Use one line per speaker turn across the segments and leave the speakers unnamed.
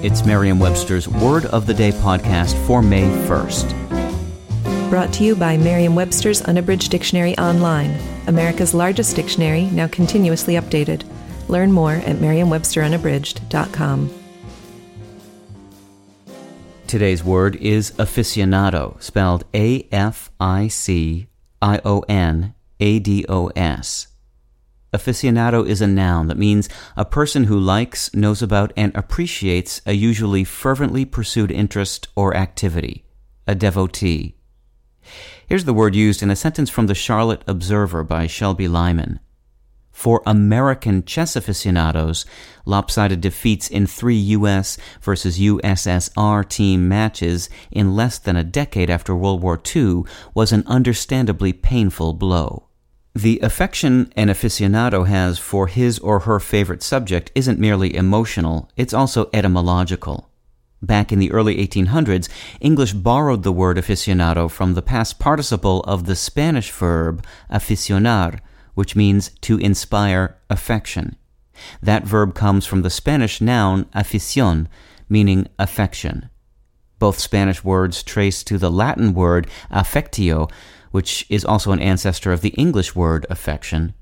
It's Merriam Webster's Word of the Day podcast for May 1st.
Brought to you by Merriam Webster's Unabridged Dictionary Online, America's largest dictionary, now continuously updated. Learn more at merriam-websterunabridged.com.
Today's word is aficionado, spelled A F I C I O N A D O S. Aficionado is a noun that means a person who likes, knows about, and appreciates a usually fervently pursued interest or activity, a devotee. Here's the word used in a sentence from the Charlotte Observer by Shelby Lyman. For American chess aficionados, lopsided defeats in three U.S. versus USSR team matches in less than a decade after World War II was an understandably painful blow. The affection an aficionado has for his or her favorite subject isn't merely emotional, it's also etymological. Back in the early 1800s, English borrowed the word aficionado from the past participle of the Spanish verb aficionar, which means to inspire affection. That verb comes from the Spanish noun aficion, meaning affection. Both Spanish words trace to the Latin word affectio, which is also an ancestor of the English word affection.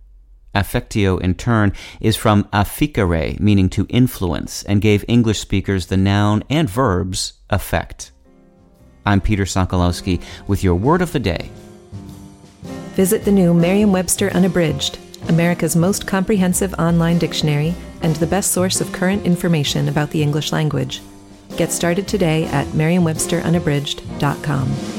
Affectio, in turn, is from afficere, meaning to influence, and gave English speakers the noun and verbs affect. I'm Peter Sokolowski with your word of the day.
Visit the new Merriam Webster Unabridged, America's most comprehensive online dictionary and the best source of current information about the English language. Get started today at merriam-websterunabridged.com.